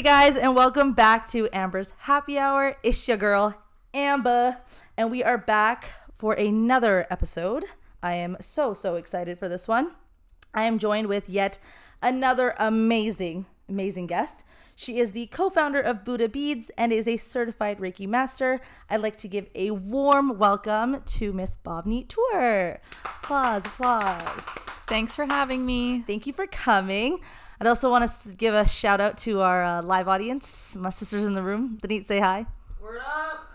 Hey guys, and welcome back to Amber's Happy Hour. It's your girl, Amber, and we are back for another episode. I am so, so excited for this one. I am joined with yet another amazing, amazing guest. She is the co founder of Buddha Beads and is a certified Reiki master. I'd like to give a warm welcome to Miss Bhavneet Toor. Applause, applause. Thanks for having me. Thank you for coming. I'd also want to give a shout out to our uh, live audience, my sisters in the room. Denise, say hi. Word up.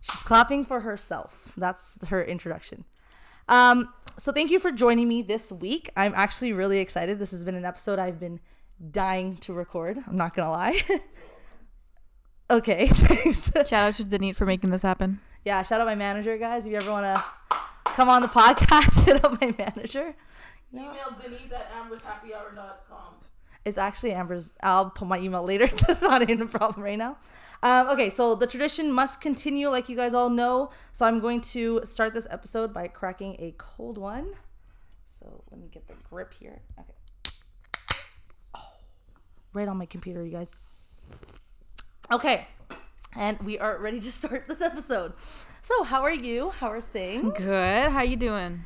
She's clapping for herself. That's her introduction. Um, so thank you for joining me this week. I'm actually really excited. This has been an episode I've been dying to record. I'm not gonna lie. okay, thanks. Shout out to Denise for making this happen. yeah, shout out my manager, guys. If you ever want to come on the podcast, hit up my manager. Email Denise at ambershappyhour.com. It's actually Amber's. I'll put my email later. That's not even a problem right now. Um, okay, so the tradition must continue, like you guys all know. So I'm going to start this episode by cracking a cold one. So let me get the grip here. Okay. Oh, right on my computer, you guys. Okay, and we are ready to start this episode. So how are you? How are things? Good. How you doing?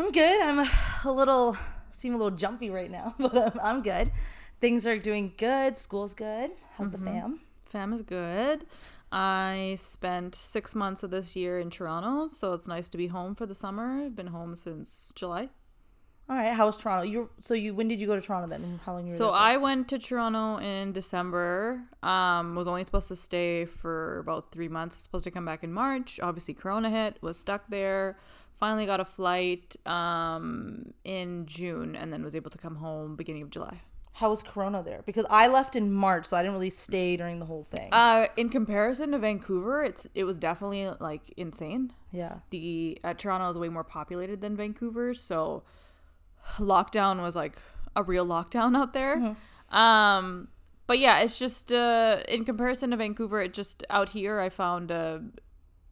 I'm good. I'm a little seem a little jumpy right now, but I'm, I'm good. Things are doing good. School's good. How's the fam? Fam is good. I spent six months of this year in Toronto, so it's nice to be home for the summer. I've been home since July. All right. How was Toronto? You so you when did you go to Toronto then? How long So? I went to Toronto in December. Um, was only supposed to stay for about three months. Supposed to come back in March. Obviously, Corona hit. Was stuck there. Finally got a flight um, in June, and then was able to come home beginning of July. How was Corona there? Because I left in March, so I didn't really stay during the whole thing. Uh, in comparison to Vancouver, it's it was definitely like insane. yeah. The uh, Toronto is way more populated than Vancouver, so lockdown was like a real lockdown out there. Um, but yeah, it's just uh, in comparison to Vancouver, it just out here I found uh,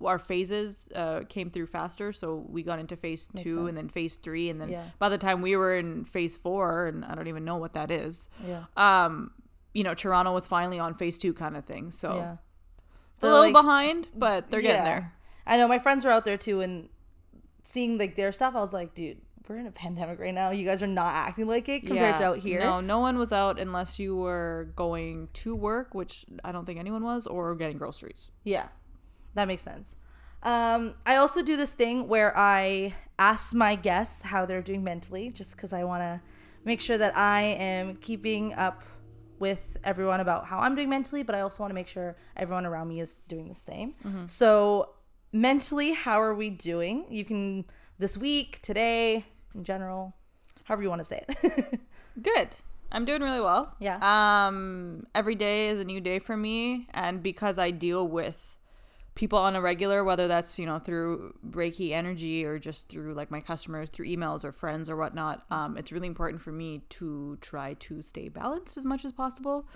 our phases uh, came through faster, so we got into phase two sense. and then phase three, and then Yeah. by the time we were in phase four, and I don't even know what that is. Yeah. Um, you know, Toronto was finally on phase two kind of thing, so. yeah. A little like- behind, but they're getting there. I know my friends are out there too, and seeing like their stuff, I was like, dude, we're in a pandemic right now. You guys are not acting like it compared to out here. No, no one was out unless you were going to work, which I don't think anyone was, or getting groceries. Yeah, that makes sense. Um, I also do this thing where I ask my guests how they're doing mentally, just because I want to make sure that I am keeping up with everyone about how I'm doing mentally, but I also want to make sure everyone around me is doing the same. So, mentally, how are we doing? You can this week, today, in general, however you want to say it. Good. I'm doing really well. Yeah. Um, every day is a new day for me, and because I deal with people on a regular, whether that's you know through Reiki energy or just through like my customers, through emails or friends or whatnot, um, it's really important for me to try to stay balanced as much as possible.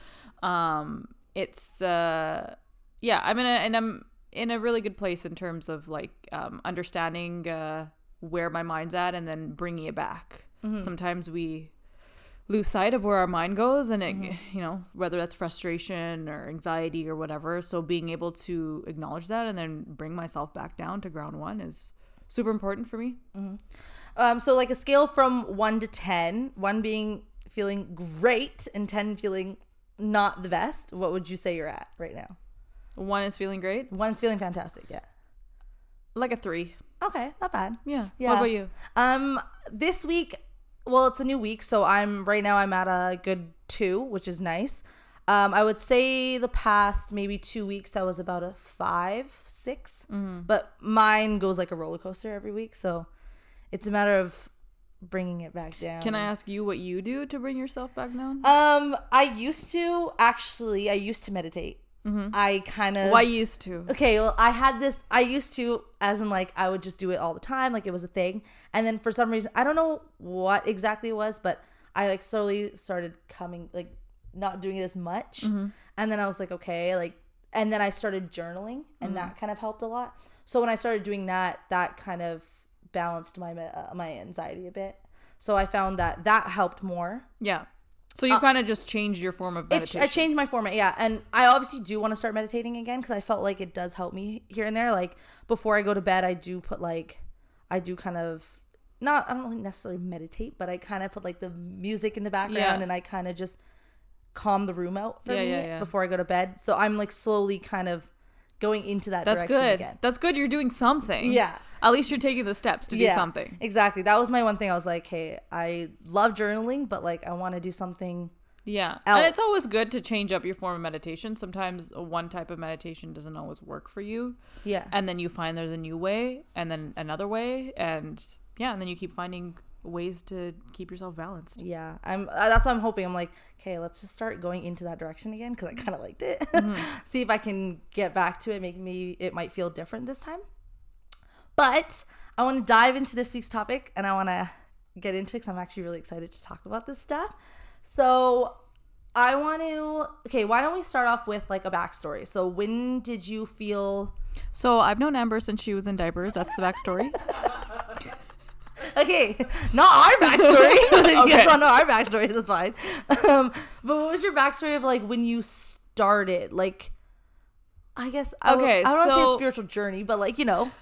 Um, it's uh, yeah, I'm in a and I'm in a really good place in terms of like um, understanding uh, where my mind's at and then bringing it back. Sometimes we lose sight of where our mind goes and it you know whether that's frustration or anxiety or whatever so being able to acknowledge that and then bring myself back down to ground one is super important for me Um, so like a scale from one to ten, one being feeling great and ten feeling not the best. What would you say you're at right now? one is feeling great One's feeling fantastic. Yeah. like a three Okay, not bad. yeah, Yeah. what about you Um, this week, well, it's a new week, so I'm right now. I'm at a good two, which is nice. Um, I would say the past maybe two weeks I was about a five, 6 but mine goes like a roller coaster every week, so it's a matter of bringing it back down. can i ask you what you do to bring yourself back down Um, I used to actually. I used to meditate. Mm-hmm. I kind of. I used to Okay, well, I had this. I used to, as in like, I would just do it all the time, like it was a thing. And then for some reason, I don't know what exactly it was, but I like slowly started coming, like, not doing it as much. Mm-hmm. And then I was like, okay, like, and then I started journaling, and mm-hmm. that kind of helped a lot. So when I started doing that, that kind of balanced my uh, my anxiety a bit. So I found that that helped more. yeah So you uh, kind of just changed your form of It, meditation. I changed my format, yeah, and I obviously do want to start meditating again because I felt like it does help me here and there. Like before I go to bed, I do put like, I do kind of not I don't really necessarily meditate, but I kind of put like the music in the background Yeah. and I kind of just calm the room out for Yeah, me yeah, yeah. before I go to bed. So I'm like slowly kind of going into that That's direction good. again. That's good. You're doing something. Yeah. At least you're taking the steps to do something. Exactly. That was my one thing. I was like, hey, I love journaling, but like I want to do something. Yeah. And it's always good to change up your form of meditation. Sometimes one type of meditation doesn't always work for you. Yeah. And then you find there's a new way and then another way. And yeah, and then you keep finding ways to keep yourself balanced. Yeah, I'm. Uh, that's what I'm hoping. I'm like, okay, let's just start going into that direction again because I kind of liked it. See if I can get back to it. Maybe maybe it might feel different this time. But I want to dive into this week's topic, and I want to get into it because I'm actually really excited to talk about this stuff. So I want to. Okay, why don't we start off with like a backstory? So when did you feel? So I've known Amber since she was in diapers. That's the backstory. Okay, not our backstory. if you Okay. guys don't know our backstory, that's fine. Um, but what was your backstory of like when you started? Like, I guess I Okay, I don't want to say a spiritual journey, but like you know,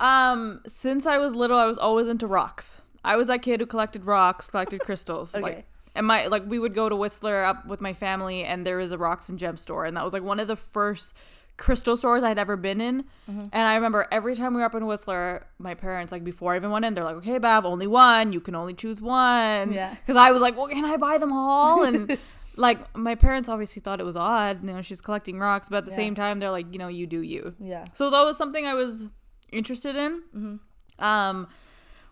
um, since I was little, I was always into rocks. I was that kid who collected rocks, collected crystals. Okay. Like, and my like we would go to Whistler up with my family, and there was a rocks and gem store, and that was like one of the first crystal stores I'd ever been in. Mm-hmm. And I remember every time we were up in Whistler, my parents like before I even went in, they're like, "Okay, Bav, only one. You can only choose one." Yeah. Because I was like, "Well, can I buy them all?" And like my parents obviously thought it was odd. You know, she's collecting rocks, but at the Yeah. same time, they're like, you know, you do you. yeah, So it was always something I was interested in. Mm-hmm. Um,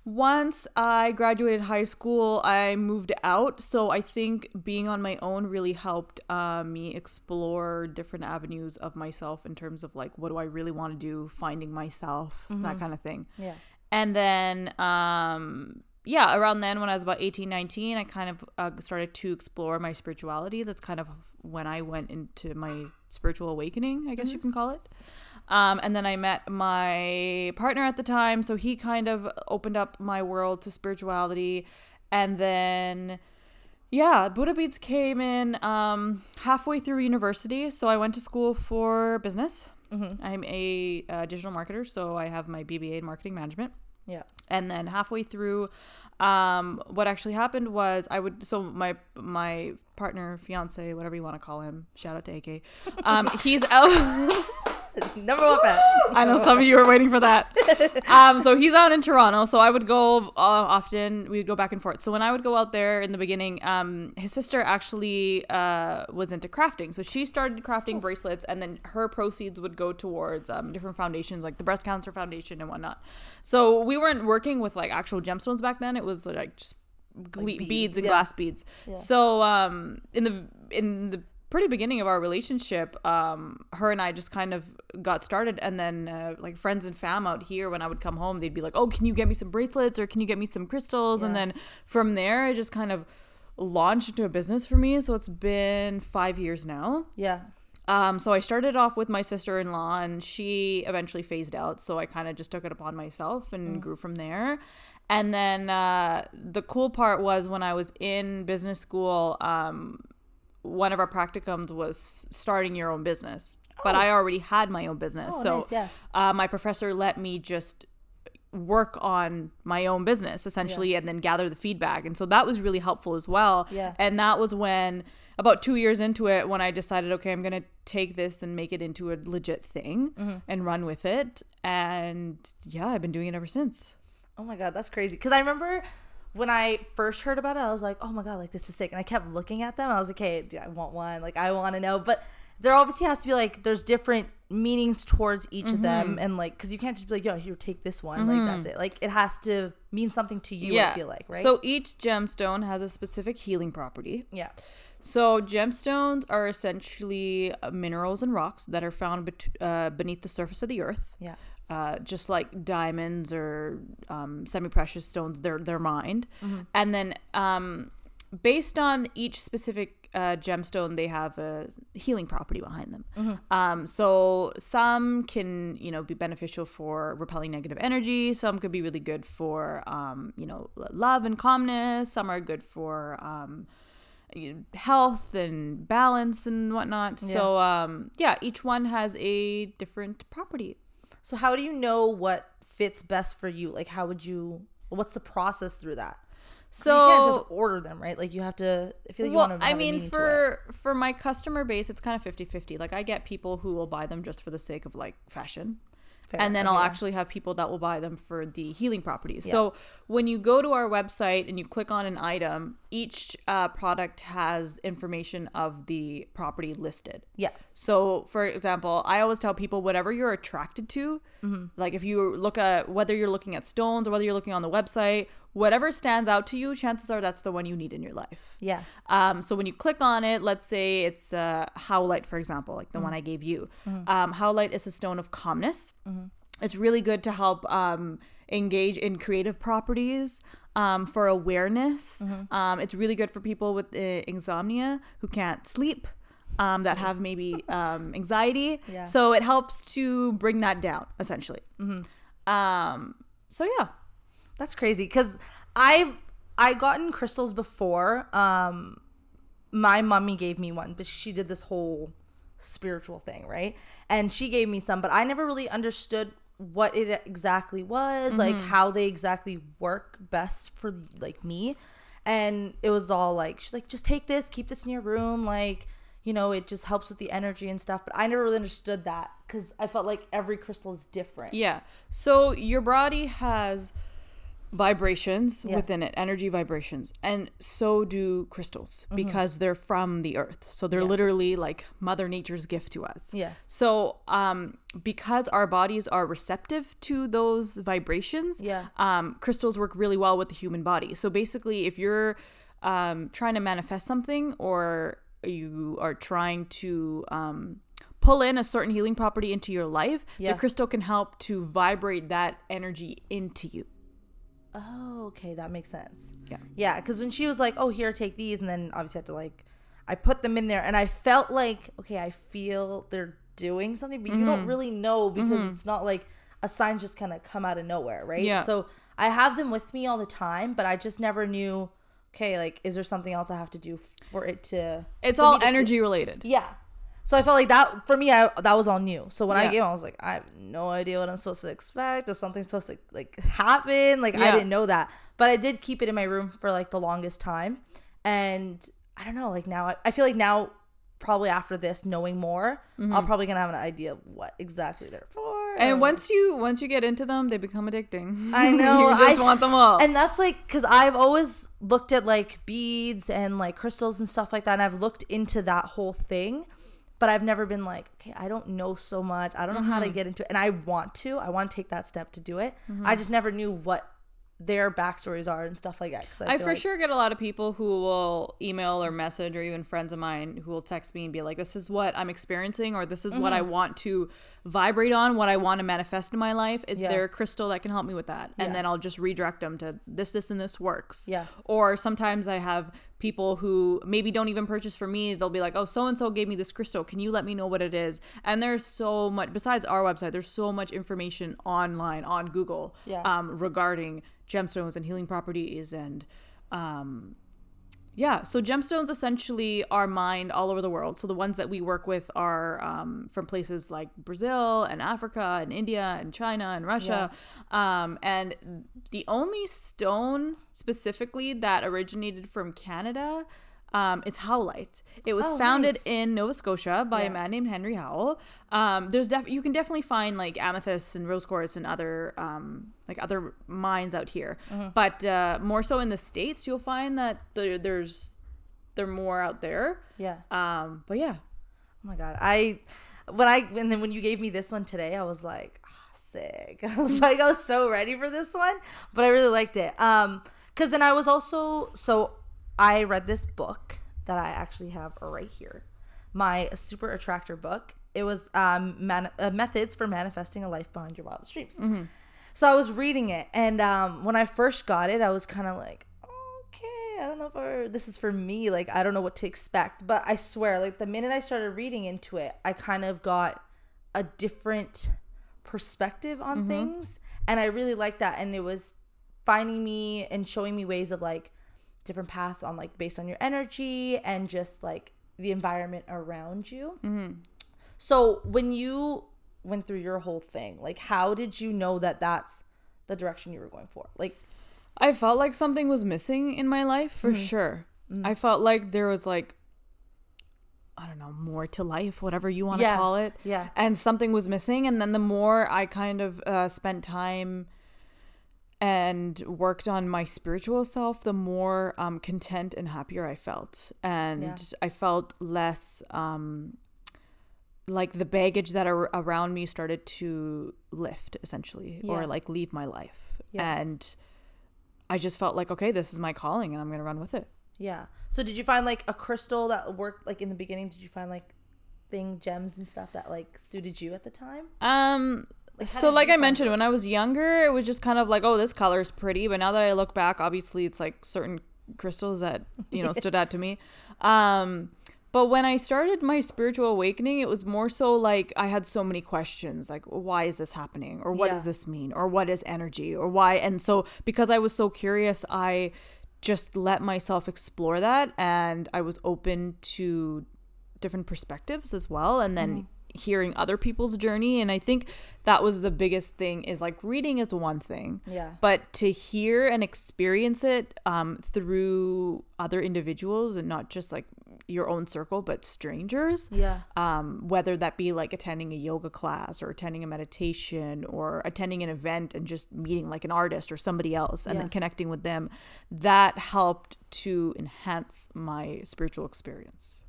once I graduated high school, I moved out. So I think being on my own really helped uh, me explore different avenues of myself in terms of like, what do I really want to do, finding myself, Mm-hmm. that kind of thing. yeah, And then, um, yeah, around then when I was about 18, 19, I kind of uh, started to explore my spirituality. That's kind of when I went into my spiritual awakening, I guess you can call it. Um, and then I met my partner at the time. So he kind of opened up my world to spirituality. And then, yeah, Buddha Beads came in um, halfway through university. So I went to school for business. I'm a uh, digital marketer. So I have my BBA in marketing management yeah, and then halfway through um what actually happened was i would so my my partner fiance whatever you want to call him shout out to ak um he's out number one fan. i know some of you are waiting for that. Um so he's out in toronto so i would go uh, often we would go back and forth. So when i would go out there in the beginning um his sister actually uh was into crafting. So she started crafting bracelets and then her proceeds would go towards um, different foundations like the breast cancer foundation and whatnot. So we weren't working with like actual gemstones back then. It was like just gle- beads, beads, and yeah. glass beads. So um in the in the pretty beginning of our relationship um her and i just kind of got started and then uh, like friends and fam out here when i would come home they'd be like oh can you get me some bracelets or can you get me some crystals and then from there it just kind of launched into a business for me so it's been five years now Yeah, um, so I started off with my sister in law, and she eventually phased out. So I kind of just took it upon myself and grew from there. And then uh, the cool part was when I was in business school, um, one of our practicums was starting your own business. But I already had my own business, Oh, so nice, yeah. uh, my professor let me just work on my own business essentially and then gather the feedback and so that was really helpful as well Yeah. and that was when about two years into it when i decided okay i'm gonna take this and make it into a legit thing Mm-hmm. and run with it and yeah i've been doing it ever since Oh my god, that's crazy. Because I remember when I first heard about it, I was like, oh my god, like this is sick. And I kept looking at them. I was like, hey, I want one. Like I want to know. But there obviously has to be like there's different meanings towards each of them, and like because you can't just be like, yo, here, take this one. Like that's it. Like it has to mean something to you. I feel like right. so each gemstone has a specific healing property yeah, So gemstones are essentially uh, minerals and rocks that are found bet- uh, beneath the surface of the earth. yeah, Uh, just like diamonds or um, semi-precious stones, they're they're mined, and then um, based on each specific uh, gemstone, they have a healing property behind them. Um, so some can you know be beneficial for repelling negative energy. Some could be really good for um, you know love and calmness. Some are good for um, health and balance and whatnot. So um, yeah, each one has a different property. So how do you know what fits best for you? Like how would you what's the process through that? So you can't just order them, right? Like you have to I feel like you well, want to I mean, meaning to it. for for my customer base, it's kind of 50-50. Like I get people who will buy them just for the sake of like fashion. Fair. and then I'll yeah. actually have people that will buy them for the healing properties. So when you go to our website and you click on an item, each uh, product has information of the property listed. Yeah. So, for example, I always tell people whatever you're attracted to, Mm-hmm. like if you look at whether you're looking at stones or whether you're looking on the website, whatever stands out to you, chances are that's the one you need in your life. Yeah. Um, so when you click on it, let's say it's uh, Howlite, for example, like the one I gave you. Um, Howlite is a stone of calmness. It's really good to help um, engage in creative properties. Um, for awareness, um, it's really good for people with uh, insomnia who can't sleep, um, that have maybe um, anxiety. Yeah. So it helps to bring that down, essentially. Hmm. Um, so yeah, That's crazy because I've I gotten crystals before. Um, my mummy gave me one, but she did this whole spiritual thing, right? And she gave me some, but I never really understood what it exactly was, like how they exactly work best for like me. And it was all like she's like, just take this, keep this in your room, like you know, it just helps with the energy and stuff. But I never really understood that because I felt like every crystal is different. Yeah. So your body has vibrations Yeah. within it, energy vibrations, and so do crystals Mm-hmm. because they're from the earth. So they're literally like Mother Nature's gift to us. Yeah. So um because our bodies are receptive to those vibrations, Yeah. um crystals work really well with the human body. So basically if you're um trying to manifest something or you are trying to um pull in a certain healing property into your life, Yeah. the crystal can help to vibrate that energy into you. Oh, okay, that makes sense. Yeah. Yeah, because when she was like, "Oh, here, take these," and then obviously I had to like, I put them in there, and I felt like, okay, I feel they're doing something, but you Mm-hmm. don't really know because it's not like a sign just kind of come out of nowhere, right? Yeah. So I have them with me all the time, but I just never knew. Okay, like, is there something else I have to do for it to? It's all feel- energy related. yeah. So I felt like that for me. I that was all new. So when I Yeah. gave, 'em, I was like, I have no idea what I'm supposed to expect. Is something supposed to like happen? Like I didn't know that. But I did keep it in my room for like the longest time, and I don't know. Like now, I, I feel like now, probably after this, knowing more, I'm mm-hmm. probably gonna have an idea of what exactly they're for. And once you once you get into them, they become addicting. I know, you just I- want them all. and that's like because I've always looked at like beads and like crystals and stuff like that, and I've looked into that whole thing, but I've never been like, okay, I don't know so much. I don't know how to mm-hmm. get into it, and I want to. I want to take that step to do it. I mm-hmm. just never knew what their backstories are and stuff like that. I, I for like- sure get a lot of people who will email or message, or even friends of mine who will text me and be like, "This is what I'm experiencing, or this is what I mm-hmm. want to vibrate on, what I want to manifest in my life. Is Yeah. there a crystal that can help me with that?" And Yeah. then I'll just redirect them to this, this, and this works. Yeah. Or sometimes I have people who maybe don't even purchase for me. They'll be like, "Oh, so and so gave me this crystal. Can you let me know what it is?" And there's so much besides our website. There's so much information online on Google Yeah. um, regarding gemstones and healing properties and um, yeah so gemstones essentially are mined all over the world. So the ones that we work with are um, from places like brazil and africa and india and china and russia. Um, and the only stone specifically that originated from canada um, it's howlite. It was Oh, founded nice. in Nova Scotia by Yeah. a man named Henry Howell. Um, there's def- you can definitely find like amethysts and rose quartz and other um, like other mines out here, Mm-hmm. but uh, more so in the states, you'll find that there, there's they're more out there. yeah. Um, but yeah, Oh my god, I when I and then when you gave me this one today, I was like, ah, sick. I was like, I was so ready for this one, but I really liked it. Um, because then I was also so I read this book that I actually have right here, my super attractor book. It was um man- uh, methods for manifesting a life behind your wildest dreams. So I was reading it, and um, when I first got it, I was kind of like, okay, I don't know if I, this is for me. Like, I don't know what to expect. But I swear, like, the minute I started reading into it, I kind of got a different perspective on things. And I really liked that. And it was finding me and showing me ways of like different paths on like based on your energy and just like the environment around you. Mm-hmm. So when you went through your whole thing, like how did you know that that's the direction you were going for? Like I felt like something was missing in my life for Mm-hmm. sure. I felt like there was like I don't know, more to life, whatever you want to Yeah. call it. Yeah. And something was missing and then the more I kind of uh, spent time and worked on my spiritual self, the more um, content and happier I felt. And Yeah. I felt less um, like the baggage that are around me started to lift essentially Yeah. or like leave my life. Yeah. And I just felt like, okay, this is my calling and I'm going to run with it. Yeah. So did you find like a crystal that worked like in the beginning? Did you find like thing gems and stuff that like suited you at the time? Um, so like I mentioned, when I was younger, it was just kind of like, oh, this color is pretty. But now that I look back, obviously it's like certain crystals that you know stood out to me. Um, but when I started my spiritual awakening, it was more so like I had so many questions, like why is this happening, or what Yeah. does this mean, or what is energy, or why. And so because I was so curious, I just let myself explore that, and I was open to different perspectives as well and then Mm-hmm. Hearing other people's journey and i think that was the biggest thing is like reading is one thing Yeah. but to hear and experience it um, through other individuals and not just like your own circle but strangers Yeah. um, whether that be like attending a yoga class or attending a meditation or attending an event and just meeting like an artist or somebody else and Yeah. then connecting with them that helped to enhance my spiritual experience.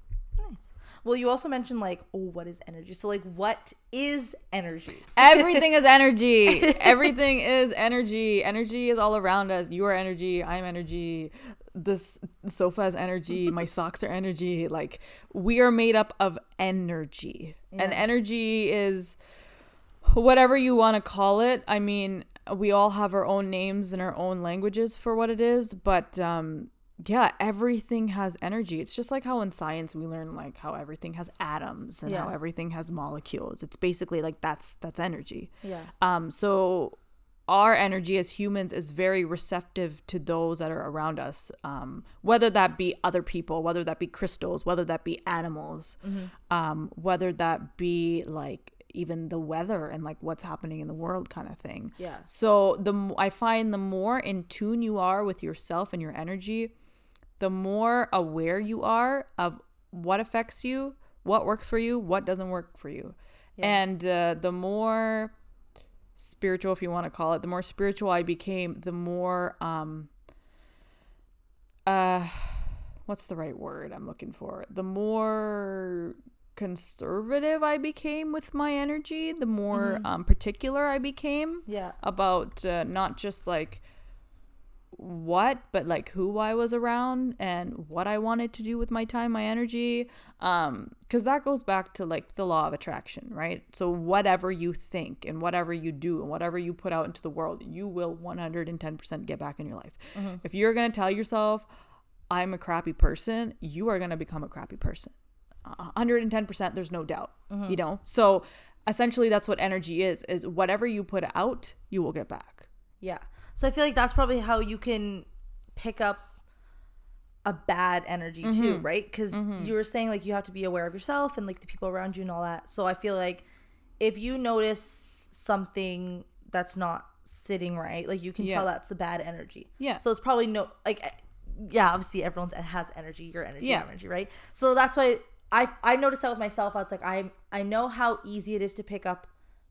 Well, you also mentioned like, oh, what is energy? So like, what is energy? Everything is energy. Everything is energy. Energy is all around us. You are energy. I'm energy. This sofa is energy. My socks are energy. Like we are made up of energy. And energy is whatever you want to call it. I mean, we all have our own names and our own languages for what it is, but um yeah, everything has energy. It's just like how in science we learn like how everything has atoms and how everything has molecules. It's basically like that's that's energy. Yeah. Um, so our energy as humans is very receptive to those that are around us, um, whether that be other people, whether that be crystals, whether that be animals, um, whether that be like even the weather and like what's happening in the world kind of thing. Yeah. So the I find the more in tune you are with yourself and your energy, the more aware you are of what affects you, what works for you, what doesn't work for you. And uh, the more spiritual, if you want to call it, the more spiritual I became, the more, um, uh, what's the right word I'm looking for? The more conservative I became with my energy, the more um, particular I became Yeah. about uh, not just like what but like who I was around and what I wanted to do with my time my energy um cuz that goes back to like the law of attraction right? So whatever you think and whatever you do and whatever you put out into the world you will 110% get back in your life. If you're going to tell yourself I'm a crappy person you are going to become a crappy person. 110% there's no doubt you know? So essentially that's what energy is is whatever you put out you will get back. Yeah. So I feel like that's probably how you can pick up a bad energy too, right? Because you were saying like you have to be aware of yourself and like the people around you and all that. So I feel like if you notice something that's not sitting right, like you can Yeah. tell that's a bad energy. Yeah. So it's probably no like eh, yeah, obviously everyone has energy, your energy, Yeah. your energy, right? So that's why I I noticed that with myself. I was like I I know how easy it is to pick up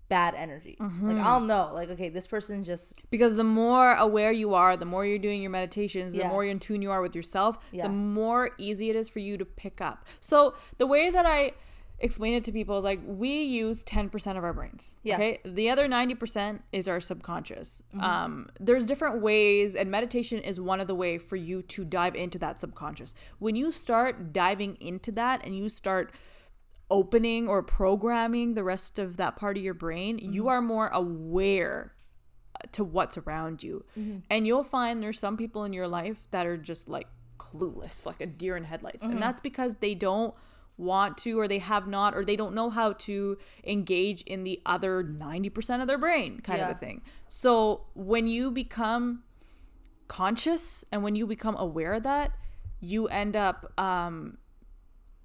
bad energy. Like I'll know like okay, this person just because the more aware you are the more you're doing your meditations the Yeah. more in tune you are with yourself Yeah. the more easy it is for you to pick up so the way that i explain it to people is like we use 10% of our brains Yeah. okay the other 90% is our subconscious um, there's different ways and meditation is one of the way for you to dive into that subconscious when you start diving into that and you start opening or programming the rest of that part of your brain you mm-hmm. are more aware uh, to what's around you. Mm-hmm. And you'll find there's some people in your life that are just like clueless, like a deer in headlights. And mm-hmm. that's because they don't want to or they have not or they don't know how to engage in the other 90% of their brain kind of a thing. So when you become conscious and when you become aware of that, you end up um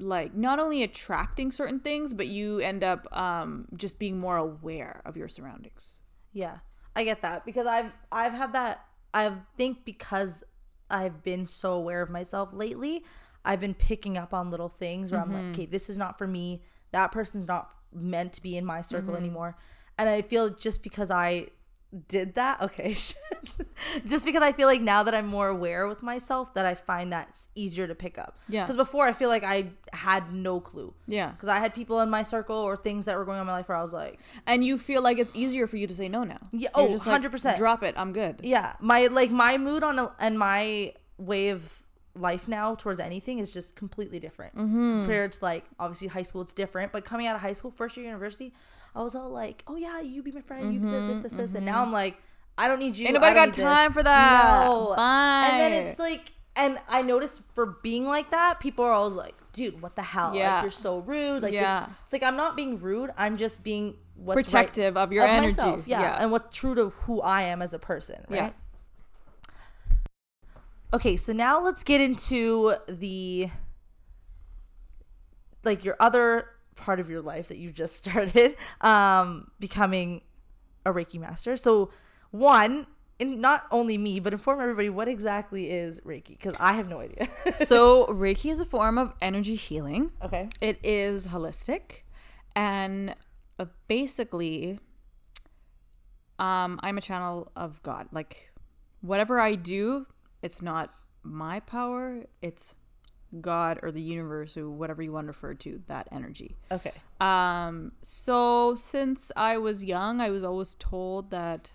like not only attracting certain things, but you end up um just being more aware of your surroundings. Yeah, I get that because I've I've had that. I think because I've been so aware of myself lately, I've been picking up on little things where I'm like, okay, this is not for me. That person's not meant to be in my circle anymore. And I feel just because I did that, okay, just because I feel like now that I'm more aware with myself, that I find that's easier to pick up. Yeah. Because before I feel like I had no clue. Yeah. Because I had people in my circle or things that were going on in my life where I was like, And you feel like it's easier for you to say no now. Yeah, You're oh, just 100%. Drop it. I'm good. yeah my like my mood on a, and my way of life now towards anything is just completely different Mm-hmm. compared to like obviously high school it's different but coming out of high school first year university i was all like oh yeah you be my friend you be this this this and now i'm like i don't need you Mm-hmm. Ain't nobody got time this. for that. no Bye. and then it's like and i noticed for being like that people are always like dude what the hell Yeah. like you're so rude like Yeah. this it's like i'm not being rude i'm just being what's right Protective of your energy. myself, yeah, Yeah. and what's true to who I am as a person, right? Yeah. Okay, so now let's get into the like your other part of your life that you just started, um, becoming a Reiki master. So one, and not only me, but inform everybody what exactly is Reiki because I have no idea. so Reiki is a form of energy healing. okay. It is holistic, and uh, basically, um, I'm a channel of God. Like whatever I do, it's not my power. It's God or the universe or whatever you want to refer to that energy. Okay. Um, so since I was young, I was always told that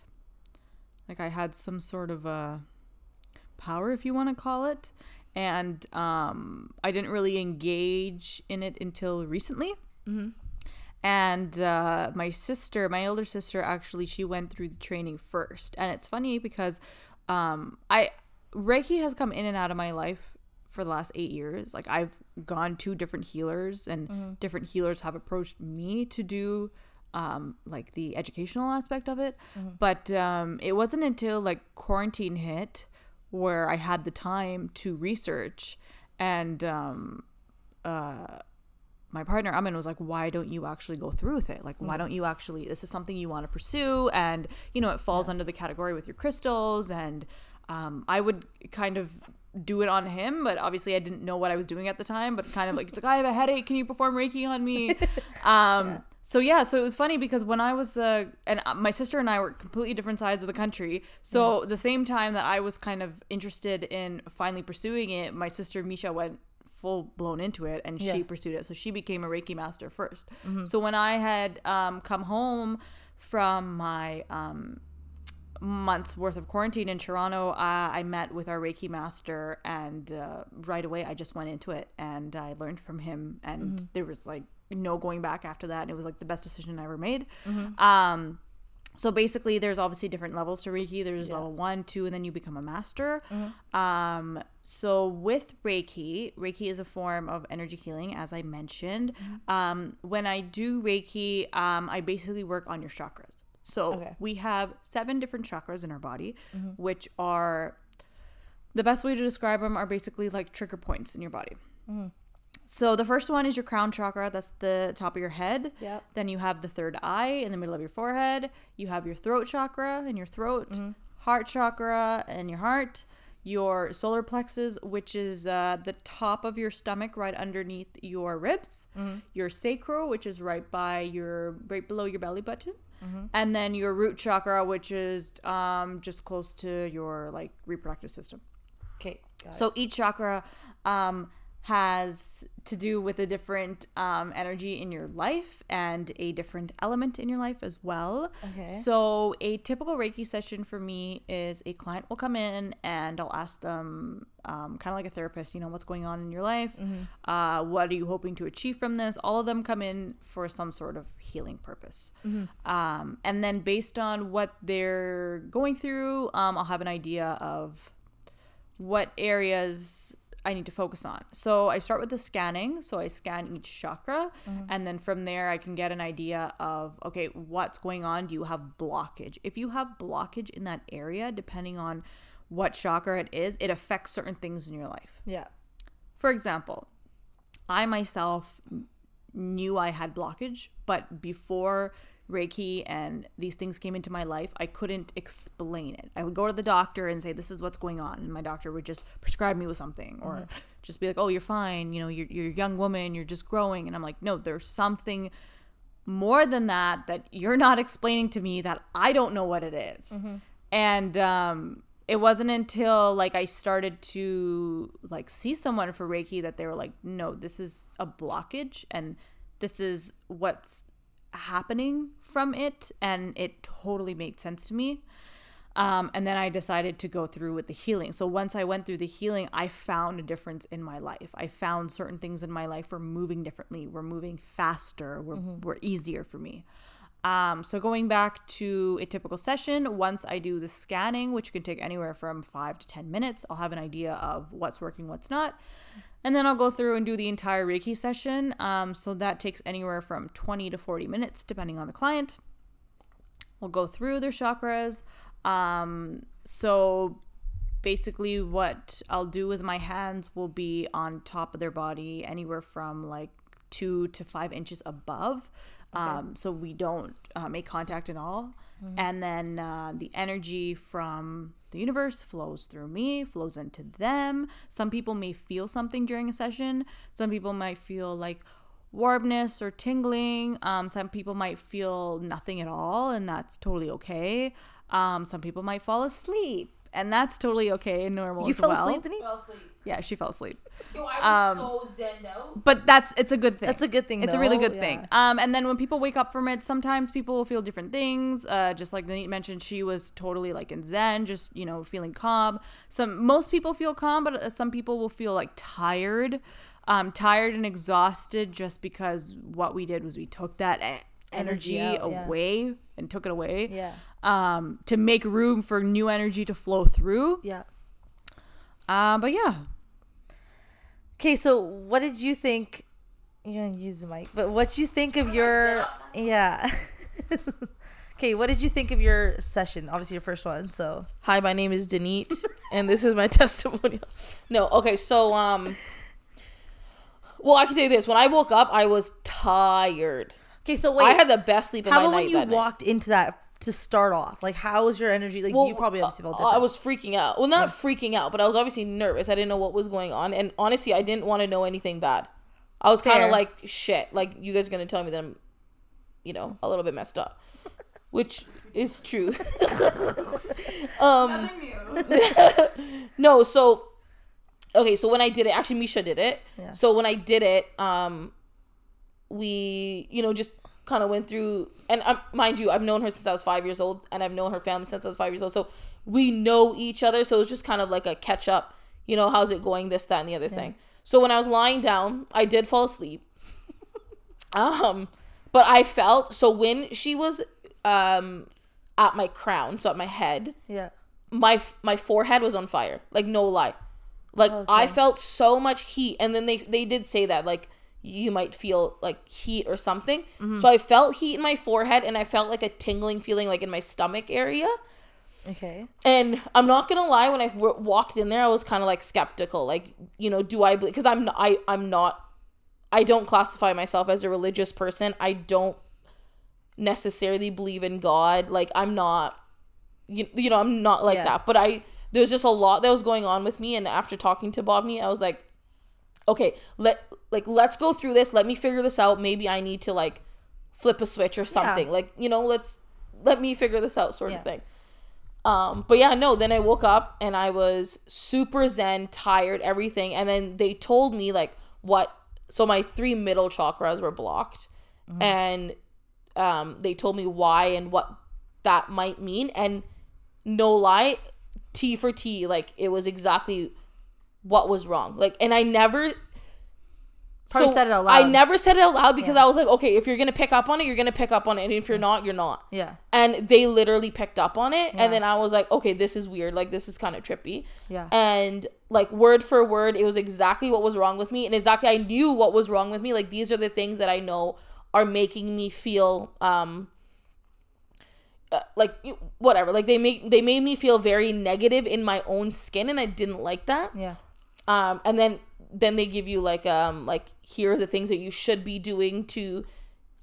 like I had some sort of a power, if you want to call it. And um, I didn't really engage in it until recently. And uh, my sister, my older sister, actually, she went through the training first. And it's funny because um, I Reiki has come in and out of my life for the last eight years. Like I've gone to different healers, and different healers have approached me to do um, like the educational aspect of it. But um, it wasn't until like quarantine hit where I had the time to research and um, uh, my partner Amin was like, "Why don't you actually go through with it? Like, why don't you actually? This is something you want to pursue, and you know, it falls under the category with your crystals." And um, I would kind of do it on him, but obviously I didn't know what I was doing at the time. But kind of like, it's like, I have a headache. Can you perform Reiki on me? um, So yeah, so it was funny because when I was uh, and uh, my sister and I were completely different sides of the country. So the same time that I was kind of interested in finally pursuing it, my sister Misha went full blown into it and Yeah. she pursued it. So she became a Reiki master 1st So when I had um, come home from my um, months worth of quarantine in Toronto, uh, I met with our Reiki master, and uh, right away I just went into it and I learned from him, and there was like no going back after that. And it was like the best decision I ever made. Um, so basically, there's obviously different levels to Reiki. There's level one, two, and then you become a master. Um, so with Reiki, Reiki is a form of energy healing, as I mentioned. Um, when I do Reiki, um, I basically work on your chakras. So Okay. we have seven different chakras in our body, mm-hmm. which are the best way to describe them are basically like trigger points in your body. Mm-hmm. So the first one is your crown chakra. That's the top of your head. Yep. Then you have the third eye in the middle of your forehead. You have your throat chakra in your throat, mm-hmm. heart chakra in your heart, your solar plexus, which is uh, the top of your stomach, right underneath your ribs, your sacral, which is right by your right below your belly button, and then your root chakra, which is um, just close to your like reproductive system. Okay. So each chakra um, has to do with a different um, energy in your life and a different element in your life as well. Okay. So a typical Reiki session for me is a client will come in and I'll ask them, um, kind of like a therapist, you know, what's going on in your life? Uh, what are you hoping to achieve from this? All of them come in for some sort of healing purpose. Um, and then based on what they're going through, um, I'll have an idea of what areas I need to focus on. So I start with the scanning. So I scan each chakra. Mm-hmm. And then from there, I can get an idea of, okay, what's going on? Do you have blockage? If you have blockage in that area, depending on what chakra it is, it affects certain things in your life. Yeah. For example, I myself knew I had blockage, but before Reiki and these things came into my life, I couldn't explain it. I would go to the doctor and say, This is what's going on. And my doctor would just prescribe me with something or just be like, Oh, you're fine. You know, you're, you're a young woman, you're just growing. And I'm like, No, there's something more than that that you're not explaining to me that I don't know what it is. And um, it wasn't until like I started to like see someone for Reiki that they were like, no, this is a blockage and this is what's happening from it. And it totally made sense to me. Um, and then I decided to go through with the healing. So once I went through the healing, I found a difference in my life. I found certain things in my life were moving differently, were moving faster, were, were easier for me. Um, so going back to a typical session, once I do the scanning, which can take anywhere from five to 10 minutes, I'll have an idea of what's working, what's not. And then I'll go through and do the entire Reiki session. Um, so that takes anywhere from 20 to 40 minutes, depending on the client. We'll go through their chakras. Um, so basically, what I'll do is my hands will be on top of their body, anywhere from like two to five inches above. Um, so we don't uh, make contact at all. And then uh, the energy from the universe flows through me, flows into them. Some people may feel something during a session. Some people might feel like warmness or tingling. Um, some people might feel nothing at all, and that's totally okay. Um, some people might fall asleep, and that's totally okay and normal You as fell well. asleep, Denise? Fell asleep. Yeah, she fell asleep. Yo, I Um, was so zen out. But that's it's a good thing. That's a good thing, It's a really good yeah. thing. Um, and then when people wake up from it, sometimes people will feel different things. Uh, just like Nanit mentioned, she was totally like in Zen, just you know feeling calm. Some most people feel calm, but uh, some people will feel like tired, um, tired and exhausted, just because what we did was we took that Energy energy, out, yeah. away and took it away. Yeah. Um, to make room for new energy to flow through. Yeah. Um, but yeah, Okay, so what did you think? You're gonna use the mic, but what you think of your yeah? okay, what did you think of your session? Obviously, your first one. So Hi, my name is Denise, and this is my testimonial. No, okay, so um, well, I can tell you this: when I woke up, I was tired. okay, so wait, I had the best sleep of how about when you that night. walked into that to start off? Like, how was your energy? Like, you probably obviously felt different. I was freaking out. Well, not freaking out, but I was obviously nervous. I didn't know what was going on, and honestly, I didn't want to know anything bad. I was kind of like, shit. Like you guys are gonna tell me that I'm, you know, a little bit messed up, which is true. um, no, so okay, so when I did it, actually Misha did it. Yeah. So when I did it, um, we, you know, just kind of went through, and um, mind you, I've known her since I was five years old, and I've known her family since I was five years old. So we know each other. So it's just kind of like a catch up. You know, how's it going? This, that, and the other thing. So when I was lying down, I did fall asleep. um, but I felt so when she was um at my crown, so at my head, yeah. my my forehead was on fire. Like no lie. Like I felt so much heat and then they they did say that like you might feel like heat or something. Mm-hmm. So I felt heat in my forehead and I felt like a tingling feeling like in my stomach area. Okay. And I'm not gonna lie, when I w- walked in there, I was kind of like skeptical. Like, you know, do I believe? Because I'm not, I I'm not. I don't classify myself as a religious person. I don't necessarily believe in God. Like, I'm not. You, you know, I'm not like Yeah. that. But I there's just a lot that was going on with me, and after talking to Bhavneet, I was like, okay, let like let's go through this. Let me figure this out. Maybe I need to like flip a switch or something. Like, you know, let's let me figure this out, sort Yeah. of thing. Um, but yeah, no, then I woke up and I was super zen, tired, everything. And then they told me like what so my three middle chakras were blocked. And um they told me why and what that might mean. And no lie, T for T, like it was exactly what was wrong. Like and I never Probably said it out loud. I never said it out loud because Yeah. I was like, okay, if you're gonna pick up on it, you're gonna pick up on it, and if you're not, you're not Yeah. and they literally picked up on it Yeah. and then i was like okay this is weird like this is kind of trippy Yeah. and like word for word it was exactly what was wrong with me and exactly i knew what was wrong with me like these are the things that i know are making me feel um uh, like whatever like they make they made me feel very negative in my own skin and i didn't like that Yeah. Um and then then they give you like um like here are the things that you should be doing to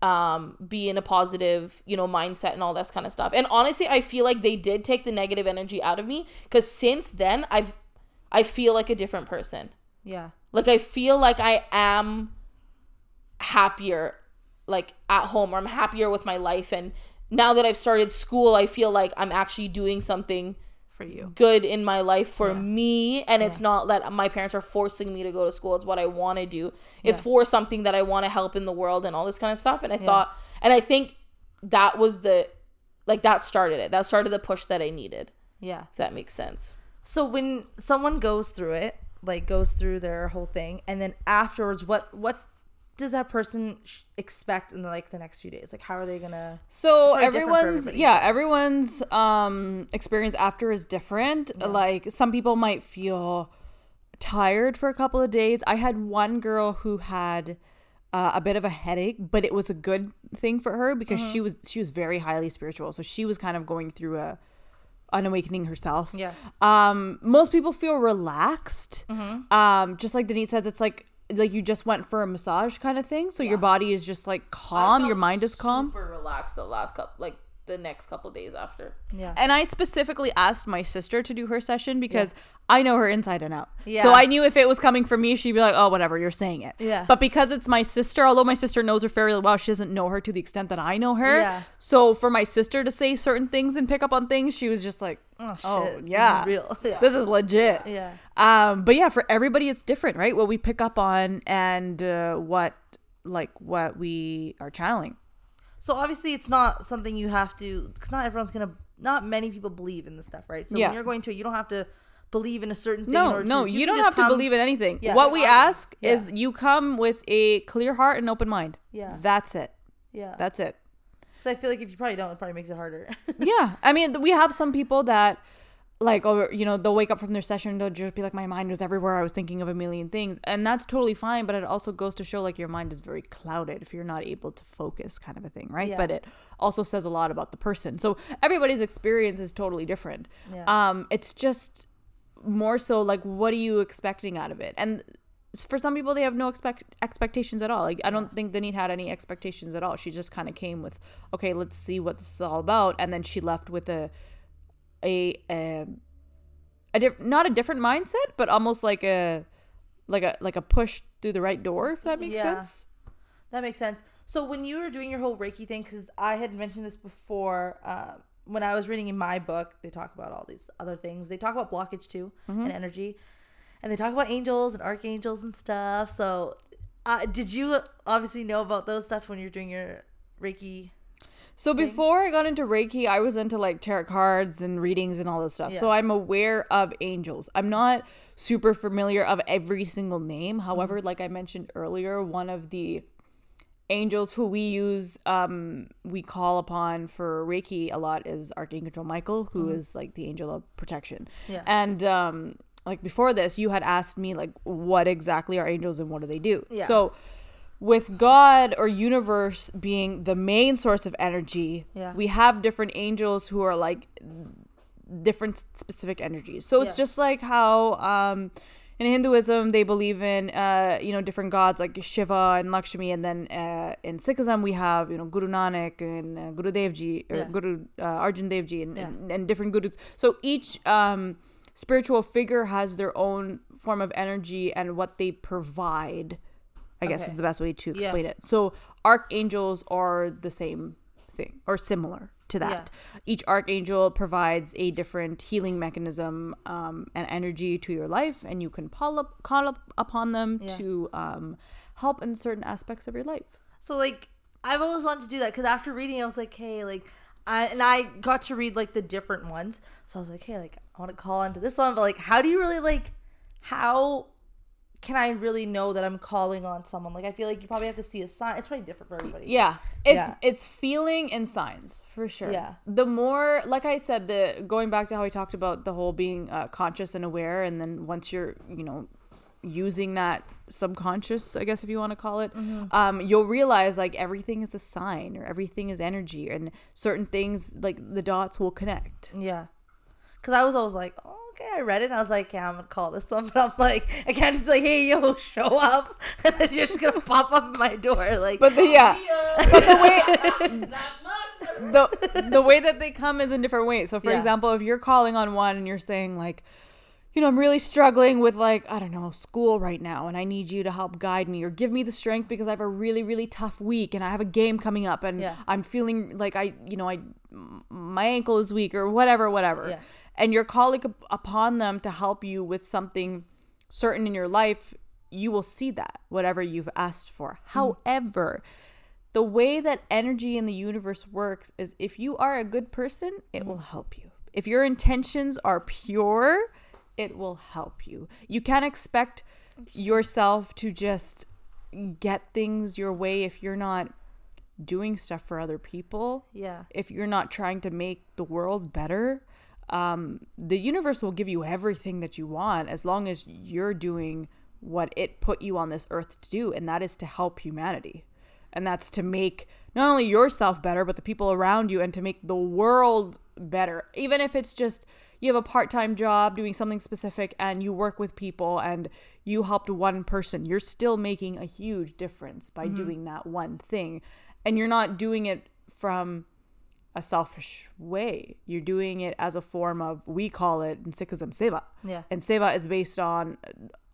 um be in a positive you know mindset and all this kind of stuff. And honestly i feel like they did take the negative energy out of me because since then i've i feel like a different person. Yeah. like i feel like i am happier like at home or i'm happier with my life. And now that i've started school i feel like i'm actually doing something For you. good in my life for me and it's not that my parents are forcing me to go to school. It's what i want to do. It's Yeah. for something that i want to help in the world and all this kind of stuff and i thought and i think that was the like that started it. That started the push that i needed Yeah. if that makes sense. So when someone goes through it, like goes through their whole thing, and then afterwards, what what does that person expect in like the next few days? Like, how are they gonna? So probably different for everyone's yeah, everyone's um experience after is different. Like some people might feel tired for a couple of days. I had one girl who had uh, a bit of a headache, but it was a good thing for her because Mm-hmm. she was she was very highly spiritual. So she was kind of going through a an awakening herself. Yeah. Um, most people feel relaxed. Mm-hmm. Um, just like Denise says, it's like like you just went for a massage kind of thing. So your body is just like calm, your mind is calm. super relaxed the last couple like the next couple days after Yeah. And I specifically asked my sister to do her session because I know her inside and out. Yeah. So I knew if it was coming from me, she'd be like, oh, whatever, you're saying it. Yeah. But because it's my sister, although my sister knows her fairly well, she doesn't know her to the extent that I know her. Yeah. So for my sister to say certain things and pick up on things, she was just like, oh, shit, oh, this is yeah. real. Yeah. this is legit. yeah. Um, but yeah, for everybody, it's different, right? What we pick up on and uh, what like what we are channeling. So obviously, it's not something you have to, because not everyone's gonna. Not many people believe in this stuff, right? So Yeah. when you're going to, you don't have to believe in a certain thing. No, or no, to, you, don't have to believe in anything. Yeah. what we um, ask Yeah. is you come with a clear heart and open mind. Yeah. That's it. Yeah. That's it. So I feel like if you probably don't, it probably makes it harder. yeah. I mean, we have some people that like or you know they'll wake up from their session they'll just be like my mind was everywhere i was thinking of a million things. And that's totally fine but it also goes to show like your mind is very clouded if you're not able to focus kind of a thing right? Yeah. but it also says a lot about the person. So everybody's experience is totally different. Yeah. um it's just more so like what are you expecting out of it? And for some people they have no expect expectations at all. Like i don't think Denise had any expectations at all. She just kind of came with okay let's see what this is all about. And then she left with a a a, a diff- not a different mindset but almost like a like a like a push through the right door if that makes Yeah. sense That makes sense. So when you were doing your whole Reiki thing, because I had mentioned this before, uh, when I was reading in my book, they talk about all these other things. They talk about blockage too and energy, and they talk about angels and archangels and stuff. So, uh, did you obviously know about those stuff when you're doing your Reiki? So before I got into Reiki, I was into like tarot cards and readings and all this stuff. So I'm aware of angels. I'm not super familiar of every single name. However, like I mentioned earlier, one of the angels who we use um we call upon for Reiki a lot is Archangel Michael, who is like the angel of protection. Yeah. And um like before this, you had asked me like what exactly are angels and what do they do? Yeah. So with God or universe being the main source of energy, Yeah. we have different angels who are like different specific energies. So it's Yeah. just like how um in Hinduism they believe in uh you know different gods like Shiva and Lakshmi and then uh in Sikhism we have you know Guru Nanak and uh, Guru Dev Ji or Yeah. Guru uh, Arjan Dev Ji and, and, and different gurus. So each um spiritual figure has their own form of energy and what they provide. I guess Okay. is the best way to Yeah. explain it. So archangels are the same thing or similar to that. Each archangel provides a different healing mechanism um, and energy to your life, and you can call up call up upon them Yeah. to um, help in certain aspects of your life. So like I've always wanted to do that because after reading, I was like, hey, like, I, and I got to read like the different ones. So I was like, hey, like I want to call into this one, but like, how do you really like? How can I really know that I'm calling on someone? Like, I feel like you probably have to see a sign. It's probably different for everybody. Yeah, it's Yeah. it's feeling and signs for sure. Yeah. The more, like I said, the going back to how I talked about the whole being uh, conscious and aware, and then once you're, you know, using that subconscious, I guess if you want to call it, um, you'll realize like everything is a sign or everything is energy, and certain things like the dots will connect. Yeah. Cause I was always like, oh, okay, I read it. And I was like, yeah, I'm gonna call this one, but I'm like, I can't just be like, hey, yo, show up, and then you're just gonna pop up at my door, like. But the, yeah, but the way the the way that they come is in different ways. So, for Yeah. example, if you're calling on one and you're saying like, you know, I'm really struggling with like I don't know school right now, and I need you to help guide me or give me the strength because I have a really really tough week and I have a game coming up and Yeah. I'm feeling like I you know I, my ankle is weak or whatever whatever, Yeah. And you're calling upon them to help you with something certain in your life. You will see that whatever you've asked for. Mm-hmm. However, the way that energy in the universe works is if you are a good person, it mm-hmm. will help you. If your intentions are pure, it will help you. You can't expect yourself to just get things your way if you're not doing stuff for other people. Yeah. If you're not trying to make the world better, um, the universe will give you everything that you want as long as you're doing what it put you on this earth to do, and that is to help humanity. And that's to make not only yourself better, but the people around you, and to make the world better. Even if it's just you have a part time job doing something specific and you work with people and you helped one person, you're still making a huge difference by doing that one thing. And you're not doing it from a selfish way. You're doing it as a form of we call it in Sikhism seva. Yeah. And seva is based on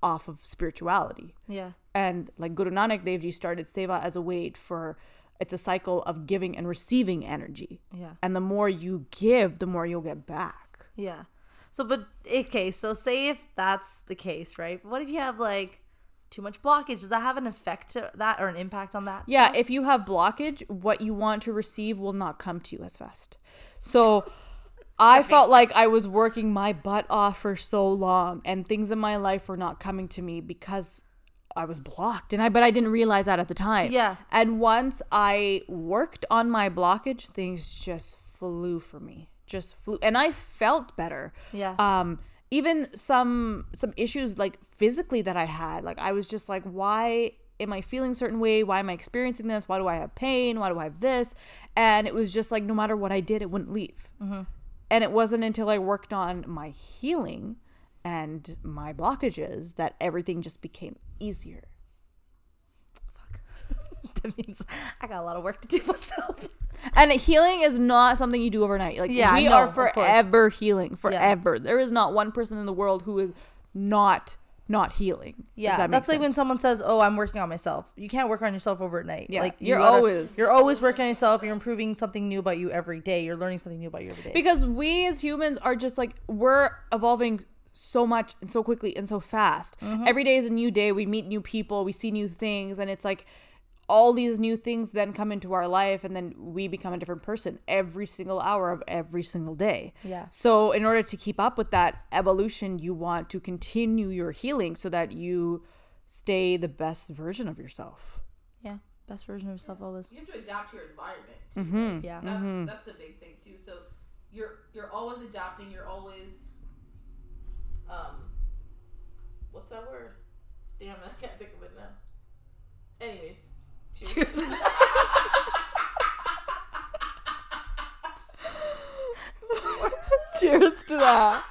off of spirituality. Yeah. And like Guru Nanak Dev Ji started seva as a way for it's a cycle of giving and receiving energy. Yeah. And the more you give, the more you'll get back. Yeah. So, but okay. So, say if that's the case, right? What if you have like too much blockage? Does that have an effect to that or an impact on that? Yeah, stuff? if you have blockage, what you want to receive will not come to you as fast. So I felt like I was working my butt off for so long and things in my life were not coming to me because I was blocked and I but I didn't realize that at the time. Yeah. And once I worked on my blockage, things just flew for me. Just flew and I felt better. Yeah. Um even some some issues like physically that I had, like I was just like why am I feeling a certain way? Why am I experiencing this? Why do I have pain? Why do I have this? And it was just like no matter what I did, it wouldn't leave. Mm-hmm. And it wasn't until I worked on my healing and my blockages that everything just became easier. that means I got a lot of work to do myself. And healing is not something you do overnight. Like Yeah, we no, are forever healing, forever. There is not one person in the world who is not not healing. Yeah, that that's like when someone says, "Oh, I'm working on myself." You can't work on yourself overnight. Yeah, like you you're gotta- always- you're always working on yourself. You're improving something new about you every day. You're learning something new about you every day. because we as humans are just like we're evolving so much and so quickly and so fast. Mm-hmm. Every day is a new day. We meet new people, we see new things, and it's like all these new things then come into our life and then we become a different person every single hour of every single day. Yeah. So in order to keep up with that evolution, you want to continue your healing so that you stay the best version of yourself. yeah, best version of yourself always. You have to adapt to your environment. Mm-hmm. Yeah. That's that's a big thing too. So you're you're always adapting. You're always um, what's that word? Damn it, I can't think of it now. Anyways, cheers. Cheers to that.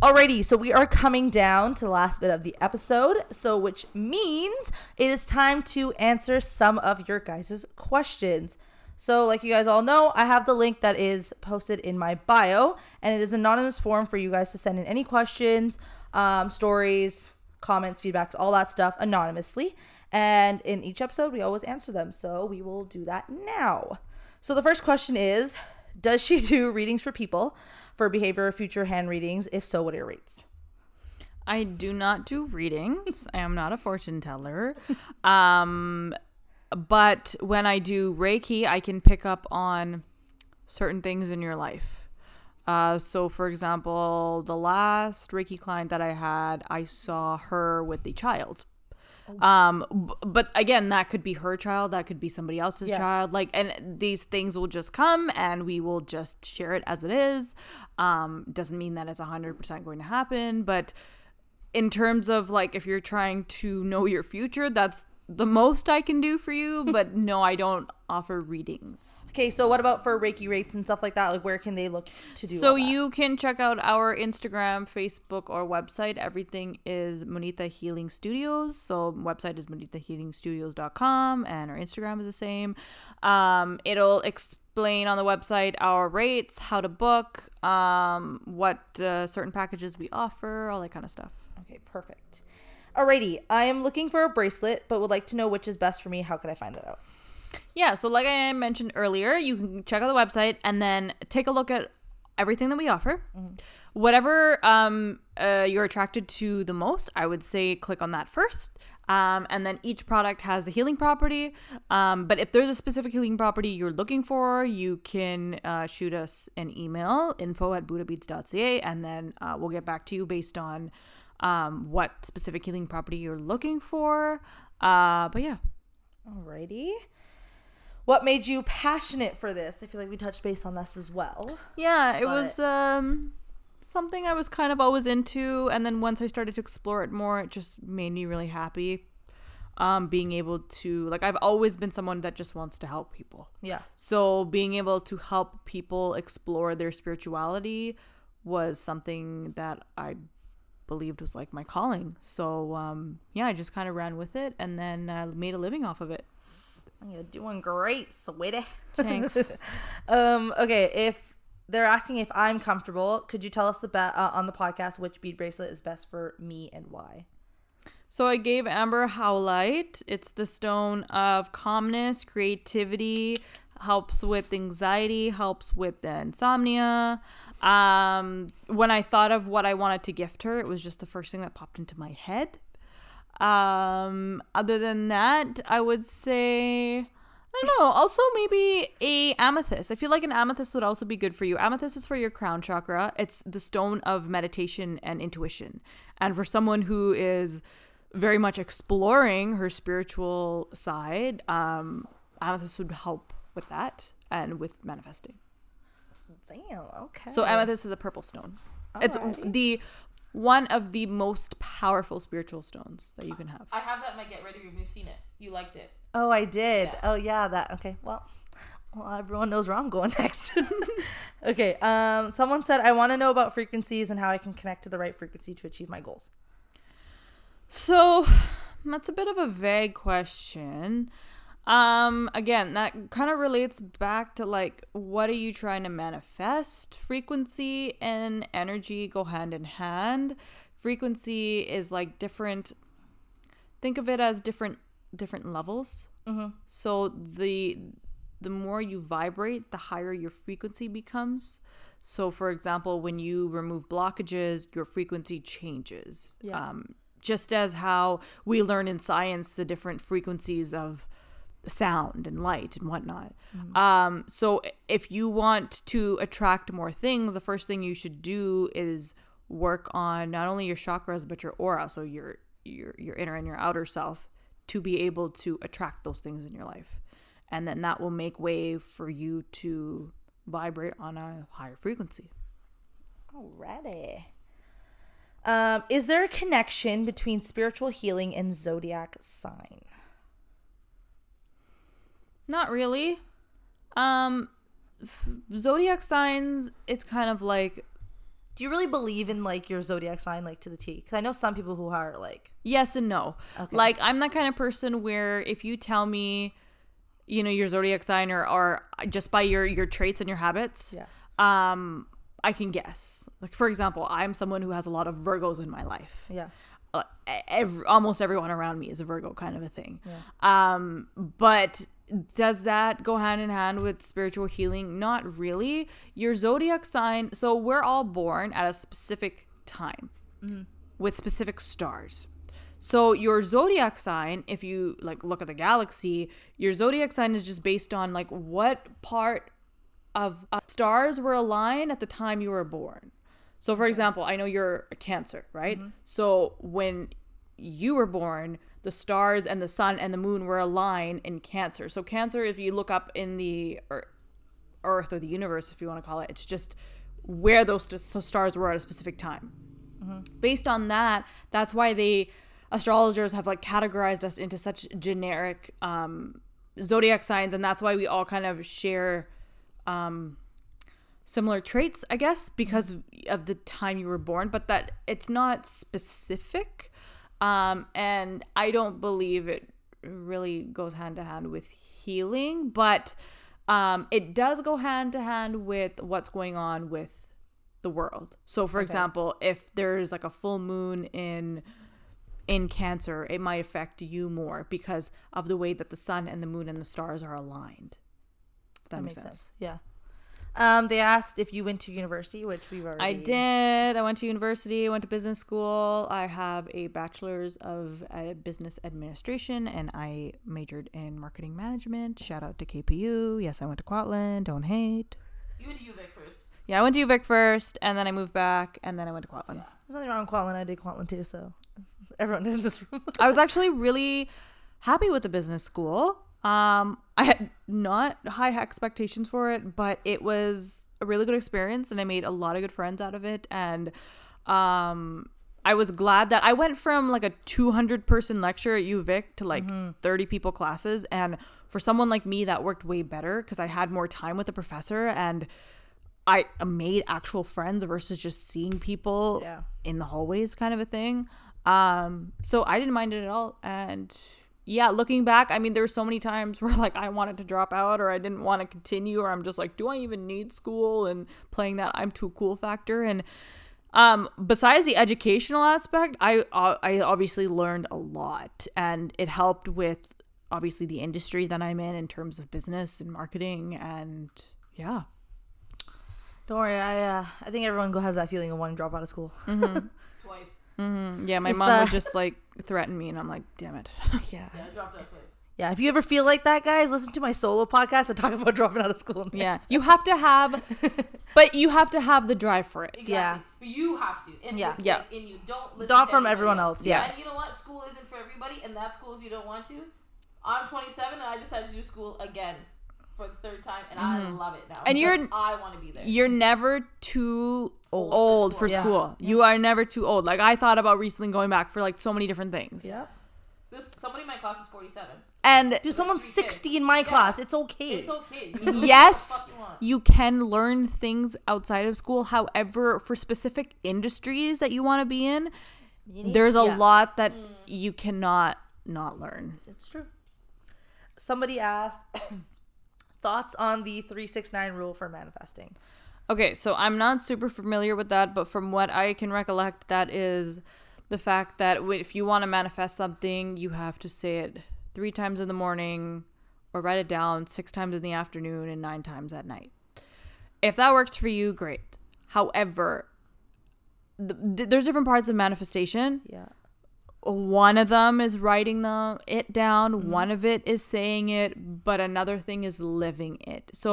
Alrighty, so we are coming down to the last bit of the episode, so which means it is time to answer some of your guys' questions. So, like you guys all know, I have the link that is posted in my bio, and it is an anonymous form for you guys to send in any questions, um, stories, comments, feedbacks, all that stuff anonymously. And in each episode, we always answer them. So we will do that now. So the first question is Does she do readings for people for behavior or future hand readings? If so, what are your rates? I do not do readings. I am not a fortune teller. Um, but when I do Reiki, I can pick up on certain things in your life. Uh, so, for example, the last Reiki client that I had, I saw her with the child. Um, b- but again, that could be her child, that could be somebody else's Yeah. child. Like, and these things will just come, and we will just share it as it is. Um, doesn't mean that it's hundred percent going to happen, but in terms of like if you're trying to know your future, that's the most I can do for you. But no, I don't offer readings. Okay, so what about for Reiki rates and stuff like that? Like, where can they look to do? So you can check out our Instagram, Facebook, or website. Everything is Mudita Healing Studios. So website is muditahealingstudios.com and our Instagram is the same. Um, it'll explain on the website our rates, how to book, um, what uh, certain packages we offer, all that kind of stuff. Okay, perfect. Alrighty, I am looking for a bracelet, but would like to know which is best for me. How could I find that out? Yeah, so like I mentioned earlier, you can check out the website and then take a look at everything that we offer. Whatever um, uh, you're attracted to the most, I would say click on that first. Um, and then each product has a healing property. Um, but if there's a specific healing property you're looking for, you can uh, shoot us an email, info at buddhabeads.ca, and then uh, we'll get back to you based on um, what specific healing property you're looking for. Uh, but yeah. Alrighty. What made you passionate for this? I feel like we touched base on this as well. Yeah, it But- was um something I was kind of always into and then once I started to explore it more, it just made me really happy. Um being able to like I've always been someone that just wants to help people. Yeah. So being able to help people explore their spirituality was something that I believed was like my calling. So um yeah, I just kind of ran with it and then uh, made a living off of it. You're doing great, sweetie. Thanks. Um, okay, if they're asking if I'm comfortable, could you tell us the be- uh, on the podcast which bead bracelet is best for me and why? So I gave Amber Howlite. It's the stone of calmness, creativity, helps with anxiety, helps with the insomnia. Um, when I thought of what I wanted to gift her, it was just the first thing that popped into my head. Um, other than that, I would say I don't know. Also, maybe a amethyst. I feel like an amethyst would also be good for you. Amethyst is for your crown chakra. It's the stone of meditation and intuition. And for someone who is very much exploring her spiritual side, um, amethyst would help with that and with manifesting. Damn, okay. So amethyst is a purple stone. It's the one of the most powerful spiritual stones that you can have. I have that in my Get Ready room. You've seen it. You liked it. Oh, I did. Yeah. Oh, yeah, that. Okay, well, well, everyone knows where I'm going next. okay, um, someone said, I want to know about frequencies and how I can connect to the right frequency to achieve my goals. So that's a bit of a vague question. Um, again, that kind of relates back to like, what are you trying to manifest? Frequency and energy go hand in hand. Frequency is like different. Think of it as different different levels. So the the more you vibrate, the higher your frequency becomes. So, for example, when you remove blockages, your frequency changes. Yeah. Um, just as how we learn in science the different frequencies of sound and light and whatnot. Um, so, if you want to attract more things, the first thing you should do is work on not only your chakras but your aura, so your your your inner and your outer self, to be able to attract those things in your life, and then that will make way for you to vibrate on a higher frequency. Alrighty. Um, is there a connection between spiritual healing and zodiac sign? Not really. Um, zodiac signs, it's kind of like Do you really believe in like your zodiac sign, like to the T? Because I know some people who are like, yes and no. Okay. Like I'm that kind of person where if you tell me, you know, your zodiac sign or, or just by your your traits and your habits, yeah, um, I can guess. Like for example, I'm someone who has a lot of Virgos in my life. yeah, uh, every, almost everyone around me is a Virgo kind of a thing. Yeah. Um, but does that go hand in hand with spiritual healing? Not really. Your zodiac sign, so we're all born at a specific time with specific stars. So your zodiac sign, if you like look at the galaxy, your zodiac sign is just based on like what part of uh, stars were aligned at the time you were born. So, for example, I know you're a Cancer, right? So when you were born, the stars and the sun and the moon were aligned in Cancer. So Cancer, if you look up in the Earth or the universe, if you want to call it, it's just where those stars were at a specific time. Based on that, that's why they astrologers have like categorized us into such generic um, zodiac signs, and that's why we all kind of share um, similar traits, I guess, because of the time you were born, but that it's not specific. Um, and I don't believe it really goes hand to hand with healing, but um, it does go hand to hand with what's going on with the world. So, for example, if there's like a full moon in in Cancer, it might affect you more because of the way that the sun and the moon and the stars are aligned. If that, That makes, makes sense. sense. Yeah. Um, they asked if you went to university, which we've already. I did. I went to university. I went to business school. I have a bachelor's of uh, business administration, and I majored in marketing management. Shout out to KPU. Yes, I went to Kwantlen. Don't hate. You went to UVic first. Yeah, I went to UVic first, and then I moved back, and then I went to Kwantlen. There's nothing wrong with Kwantlen. I did Kwantlen too, so everyone in this room. I was actually really happy with the business school. Um, I had not high expectations for it, but it was a really good experience, and I made a lot of good friends out of it. And um, I was glad that I went from like a 200 person lecture at UVic to like 30 people classes, and for someone like me, that worked way better because I had more time with the professor and. I made actual friends versus just seeing people Yeah. in the hallways kind of a thing. Um, so I didn't mind it at all. And yeah, looking back, I mean, there were so many times where like I wanted to drop out or I didn't want to continue or I'm just like, do I even need school? And playing that I'm too cool factor. And um, besides the educational aspect, I uh, I obviously learned a lot and it helped with obviously the industry that I'm in in terms of business and marketing and yeah. Don't worry. I uh, I think everyone has that feeling of wanting to drop out of school. Twice. Yeah, my If, mom uh, would just like threaten me and I'm like, damn it. yeah. Yeah, I dropped out twice. Yeah. If you ever feel like that, guys, listen to my solo podcast. I talk about dropping out of school. next. Yeah, you have to have, but you have to have the drive for it. Exactly. Yeah. You have to. And Yeah. like, Yeah. in you. Don't listen Not to from everyone else, yeah. And you know what? School isn't for everybody, and that's cool if you don't want to. I'm 27, and I decided to do school again for the third time, and I love it now. Mm-hmm. And you're- I want to be there. You're never too Old old, for for school. school. Yeah. You are never too old. Like I thought about recently going back for like so many different things. Yeah. This somebody in my class is 47. And do someone's three kids. 60 in my Yeah. class. It's okay. It's okay. You do yes, what the fuck you you can learn things outside of school. However, for specific industries that you want to be in, there's a Yeah. lot that you cannot not learn. It's true. Somebody asked thoughts on the 369 rule for manifesting. Okay, so I'm not super familiar with that, but from what I can recollect, that is the fact that if you want to manifest something, you have to say it three times in the morning or write it down six times in the afternoon and nine times at night. If that works for you, great. However, th- th- there's different parts of manifestation. Yeah. One of them is writing the it down, Mm-hmm. one of it is saying it, but another thing is living it. So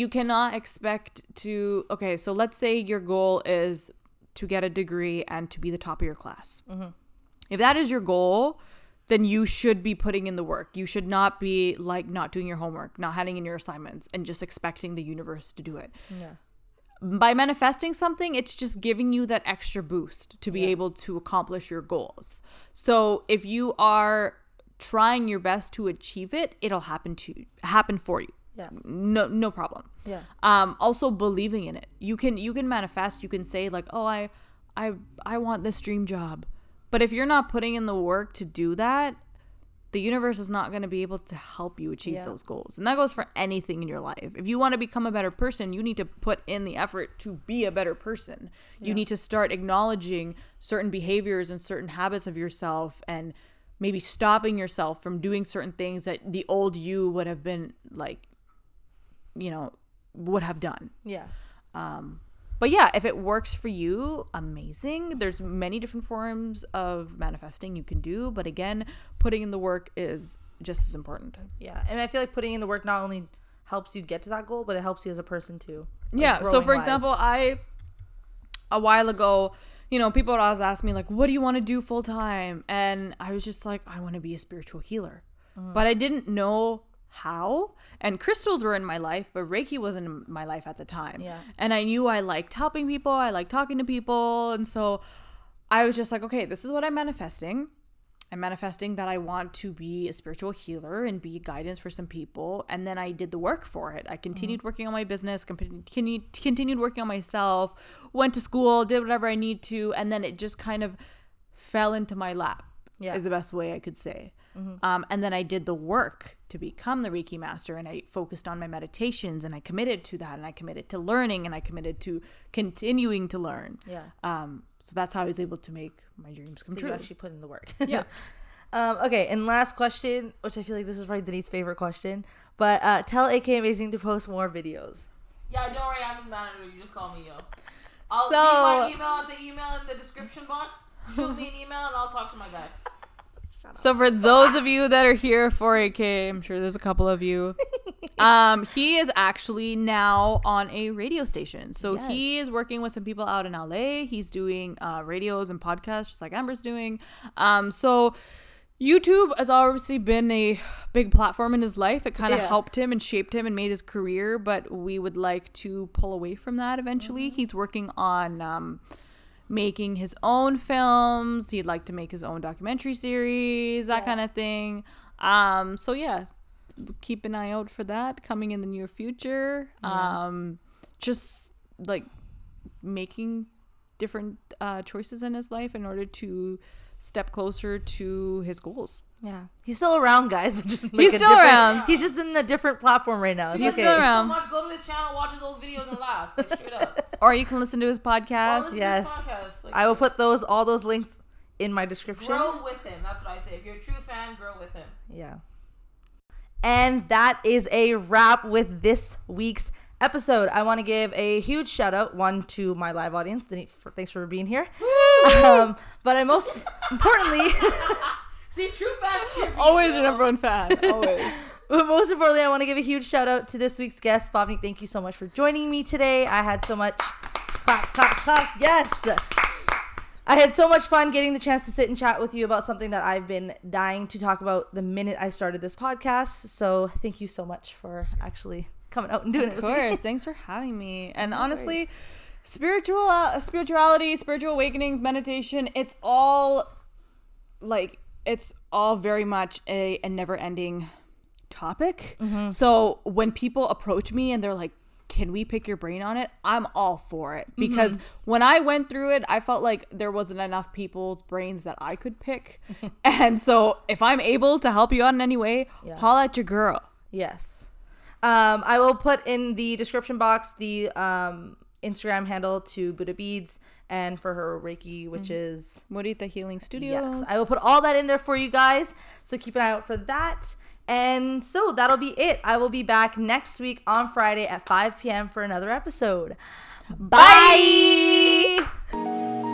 you cannot expect to okay so let's say your goal is to get a degree and to be the top of your class Mm-hmm. if that is your goal then you should be putting in the work you should not be like not doing your homework not handing in your assignments and just expecting the universe to do it Yeah. by manifesting something it's just giving you that extra boost to be able to accomplish your goals so if you are trying your best to achieve it it'll happen to happen for you. Yeah. no no problem. Yeah. um also believing in it. You can you can manifest you can say like oh i i i want this dream job. But if you're not putting in the work to do that the universe is not going to be able to help you achieve Yeah. those goals. And that goes for anything in your life. If you want to become a better person you need to put in the effort to be a better person. You need to start acknowledging certain behaviors and certain habits of yourself and maybe stopping yourself from doing certain things that the old you would have been like you know would have done Yeah. um but yeah if it works for you amazing there's many different forms of manifesting you can do but again putting in the work is just as important Yeah. And I feel like putting in the work not only helps you get to that goal, but it helps you as a person too. like, yeah so for wise. example i a while ago you know, people would always ask me like, "What do you want to do full time?" And I was just like, "I want to be a spiritual healer," mm. but I didn't know how. And crystals were in my life, but Reiki wasn't in my life at the time. Yeah. And I knew I liked helping people. I liked talking to people, and so I was just like, "Okay, this is what I'm manifesting." I'm manifesting that I want to be a spiritual healer and be guidance for some people. And then I did the work for it. I continued mm-hmm. working on my business, continued, continued working on myself, went to school, did whatever I need to. And then it just kind of fell into my lap, Yeah. is the best way I could say. Um, and then I did the work to become the Reiki master and I focused on my meditations and I committed to that and I committed to learning and I committed to continuing to learn. Yeah. Um, so that's how I was able to make my dreams come You true. actually put in the work. Yeah. um, okay, and last question, which I feel like this is probably Denise's favorite question, but uh, tell AK Amazing to post more videos. Yeah, don't worry, I'm his manager. You just call me yo. I'll So- leave my email at the email in the description box. Shoot me an email and I'll talk to my guy. So for those of you that are here for AK, I'm sure there's a couple of you. Um, he is actually now on a radio station. So he is working with some people out in LA. He's doing uh, radios and podcasts, just like Amber's doing. Um, so YouTube has obviously been a big platform in his life. It kind of Yeah. helped him and shaped him and made his career. But we would like to pull away from that eventually. Mm-hmm. He's working on. Um, making his own films. He'd like to make his own documentary series, that kind of thing. Um, so yeah, keep an eye out for that coming in the near future. Um, just like making different uh, choices in his life in order to step closer to his goals. Yeah, he's still around, guys. But just like He's still around. He's just in a different platform right now. It's He's okay. still So around. much. Go to his channel, watch his old videos, and laugh. Like straight up. Or you can listen to his podcast. listen to his Yes, podcast, like, I will put those all those links in my description. Grow with him. That's what I say. If you're a true fan, grow with him. Yeah. And that is a wrap with this week's episode. I want to give a huge shout out one to my live audience. Thanks for being here. Um, but I most importantly, See, true fans cheer for you, Always yo. your number one fan. Always. But most importantly, I want to give a huge shout out to this week's guest, Bobby. Thank you so much for joining me today. I had so much claps, claps, claps. Yes. I had so much fun getting the chance to sit and chat with you about something that I've been dying to talk about the minute I started this podcast. So thank you so much for actually coming out and doing Of it. with me. course. Thanks for having me. And honestly, spiritual uh, spirituality, spiritual awakenings, meditation, it's all like it's all very much a, a never-ending topic. So when people approach me and they're like can we pick your brain on it? I'm all for it because when I went through it, I felt like there wasn't enough people's brains that I could pick. and so if I'm able to help you out in any way, Yeah. holla at your girl. Yes. Um, I will put in the description box the um, Instagram handle to Buddha Beads and for her Reiki, which is Mudita Healing Studios. yes. I will put all that in there for you guys. So keep an eye out for that. And so that'll be it. I will be back next week on Friday at 5 p.m. for another episode. Bye. Bye.